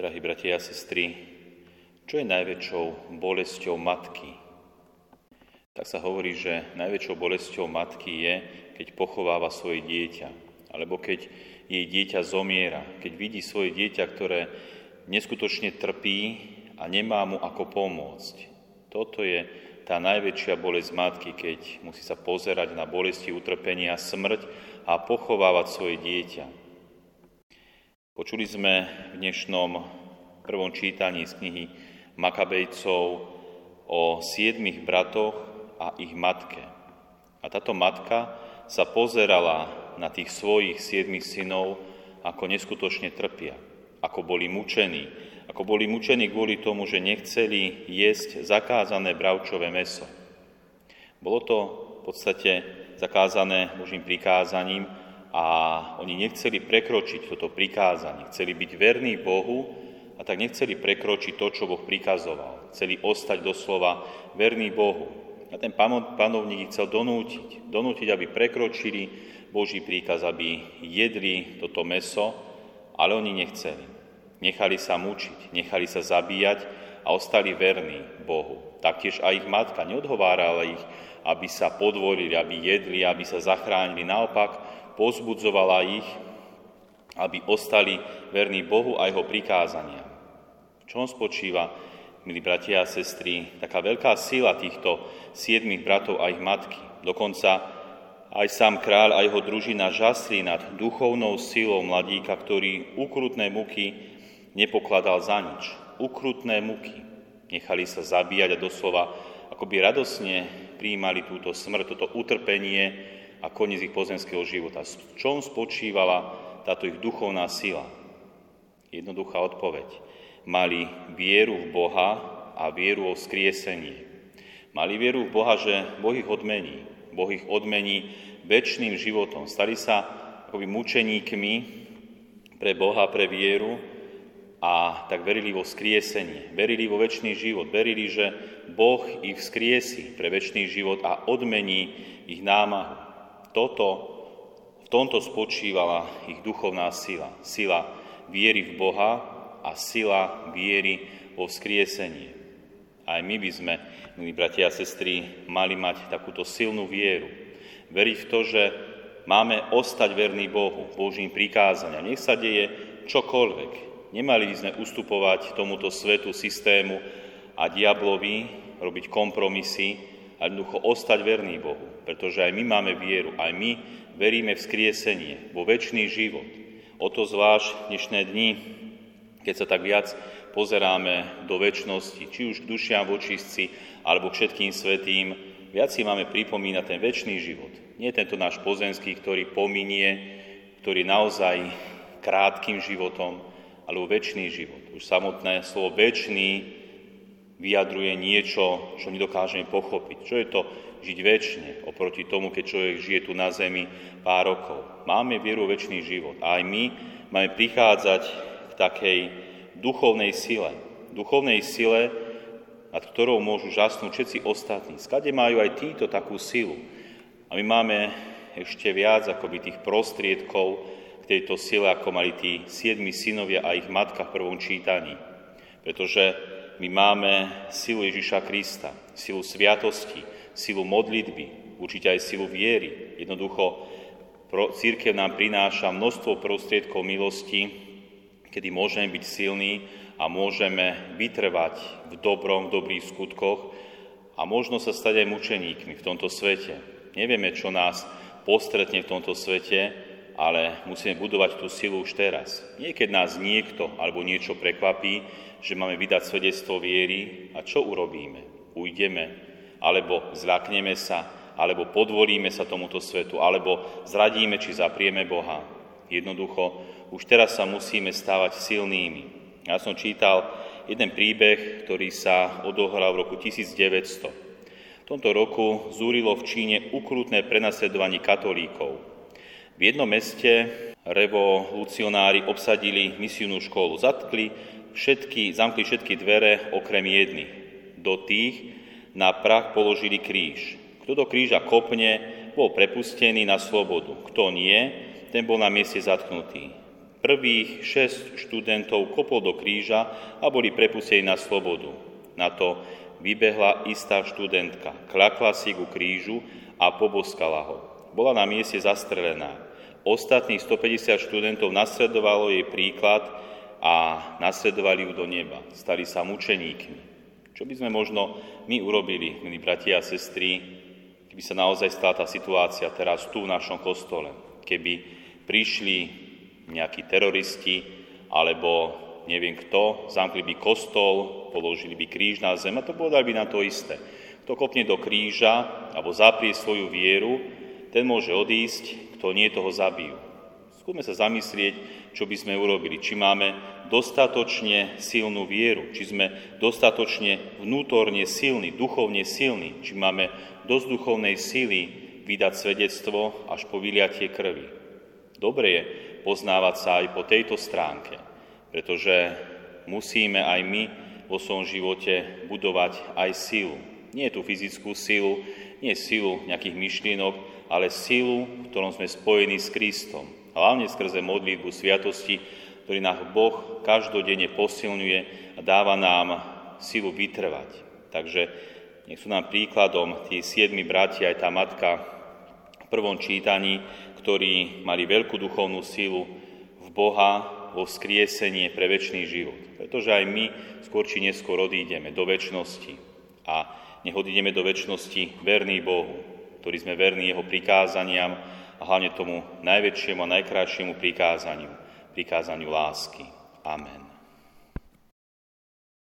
Drahí bratia a sestry, čo je najväčšou bolesťou matky? Tak sa hovorí, že najväčšou bolesťou matky je, keď pochováva svoje dieťa, alebo keď jej dieťa zomiera, keď vidí svoje dieťa, ktoré neskutočne trpí a nemá mu ako pomôcť. Toto je tá najväčšia bolesť matky, keď musí sa pozerať na bolesti, utrpenia, smrť a pochovávať svoje dieťa. Počuli sme v dnešnom prvom čítaní z knihy Makabejcov o siedmých bratoch a ich matke. A táto matka sa pozerala na tých svojich siedmých synov, ako neskutočne trpia, ako boli mučení, ako boli mučení kvôli tomu, že nechceli jesť zakázané bravčové meso. Bolo to v podstate zakázané Božím prikázaním, a oni nechceli prekročiť toto prikázanie, chceli byť verní Bohu a tak nechceli prekročiť to, čo Boh prikazoval. Chceli ostať doslova verní Bohu. A ten panovník ich chcel donútiť, donútiť, aby prekročili Boží príkaz, aby jedli toto meso, ale oni nechceli. Nechali sa mučiť, nechali sa zabíjať a ostali verní Bohu. Taktiež aj ich matka neodhovárala ich, aby sa podvolili, aby jedli, aby sa zachránili. Naopak, pozbudzovala ich, aby ostali verní Bohu a jeho prikázania. V čom spočíva, milí bratia a sestry, taká veľká sila týchto siedmých bratov a ich matky. Dokonca aj sám kráľ a jeho družina žasli nad duchovnou silou mladíka, ktorý ukrutné muky nepokladal za nič. Ukrutné muky. Nechali sa zabíjať a doslova akoby radosne prijímali túto smrť, toto utrpenie, a koniec ich pozemského života. V čom spočívala táto ich duchovná sila? Jednoduchá odpoveď. Mali vieru v Boha a vieru o skriesení. Mali vieru v Boha, že Boh ich odmení. Boh ich odmení väčšným životom. Stali sa akoby mučeníkmi pre Boha, pre vieru a tak verili vo skriesenie, verili vo väčší život, verili, že Boh ich vzkriesi pre väčší život a odmení ich námahu. Toto, v tomto spočívala ich duchovná sila. Sila viery v Boha a sila viery vo vzkriesenie. Aj my by sme, milí bratia a sestry, mali mať takúto silnú vieru. Veriť v to, že máme ostať verný Bohu, Božím prikázania. Nech sa deje čokoľvek. Nemali by sme ustupovať tomuto svetu, systému a diablovi, robiť kompromisy, a jednoducho ostať verný Bohu, pretože aj my máme vieru, aj my veríme v skriesenie, vo väčší život. O to zvlášť dnešné dni, keď sa tak viac pozeráme do väčšnosti, či už k dušiam vočistci, alebo k všetkým svetým, viac si máme pripomínať ten väčší život. Nie tento náš pozemský, ktorý pominie, ktorý naozaj krátkým životom, alebo väčší život. Už samotné slovo väčší vyjadruje niečo, čo nedokážeme pochopiť. Čo je to žiť väčšine oproti tomu, keď človek žije tu na zemi pár rokov. Máme vieru väčší život a aj my máme prichádzať k takej duchovnej sile. Duchovnej sile, nad ktorou môžu žasnúť všetci ostatní. Skade majú aj títo takú silu. A my máme ešte viac akoby tých prostriedkov k tejto sile, ako mali tí siedmi synovia a ich matka v prvom čítaní. Pretože my máme silu Ježiša Krista, silu sviatosti, silu modlitby, určite aj silu viery. Jednoducho církev nám prináša množstvo prostriedkov milosti, kedy môžeme byť silní a môžeme vytrvať v dobrom, v dobrých skutkoch a možno sa stať aj mučeníkmi v tomto svete. Nevieme, čo nás postretne v tomto svete, ale musíme budovať tú silu už teraz. Nie keď nás niekto alebo niečo prekvapí, že máme vydať svedectvo viery a čo urobíme? Ujdeme, alebo zľakneme sa, alebo podvolíme sa tomuto svetu, alebo zradíme či zaprieme Boha. Jednoducho, už teraz sa musíme stávať silnými. Ja som čítal jeden príbeh, ktorý sa odohral v roku 1900. V tomto roku zúrilo v Číne ukrutné prenasledovanie katolíkov. V jednom meste revolucionári obsadili misijnú školu, zatkli všetky, zamkli všetky dvere okrem jedny. Do tých na prach položili kríž. Kto do kríža kopne, bol prepustený na slobodu. Kto nie, ten bol na mieste zatknutý. Prvých šesť študentov kopol do kríža a boli prepustení na slobodu. Na to vybehla istá študentka, klakla si ku krížu a poboskala ho. Bola na mieste zastrelená. Ostatných 150 študentov nasledovalo jej príklad a nasledovali ju do neba. Stali sa mučeníkmi. Čo by sme možno my urobili, milí bratia a sestry, keby sa naozaj stala tá situácia teraz tu v našom kostole? Keby prišli nejakí teroristi alebo neviem kto, zamkli by kostol, položili by kríž na zem a to povedali by na to isté. Kto kopne do kríža alebo zaprie svoju vieru, ten môže odísť, kto nie, toho zabijú. Skúsme sa zamyslieť, čo by sme urobili. Či máme dostatočne silnú vieru, či sme dostatočne vnútorne silní, duchovne silní, či máme dosť duchovnej sily vydať svedectvo až po vyliatie krvi. Dobre je poznávať sa aj po tejto stránke, pretože musíme aj my vo svojom živote budovať aj silu. Nie tú fyzickú silu, nie silu nejakých myšlienok, ale silu, v ktorom sme spojení s Kristom hlavne skrze modlitbu sviatosti, ktorý nás Boh každodenne posilňuje a dáva nám silu vytrvať. Takže nech sú nám príkladom tí siedmi bratia aj tá matka v prvom čítaní, ktorí mali veľkú duchovnú silu v Boha, vo vzkriesenie pre väčší život. Pretože aj my skôr či neskôr odídeme do väčšnosti. A nech odídeme do väčšnosti verný Bohu, ktorý sme verní Jeho prikázaniam, a hlavne tomu najväčšiemu a najkrajšiemu prikázaniu, prikázaniu lásky. Amen.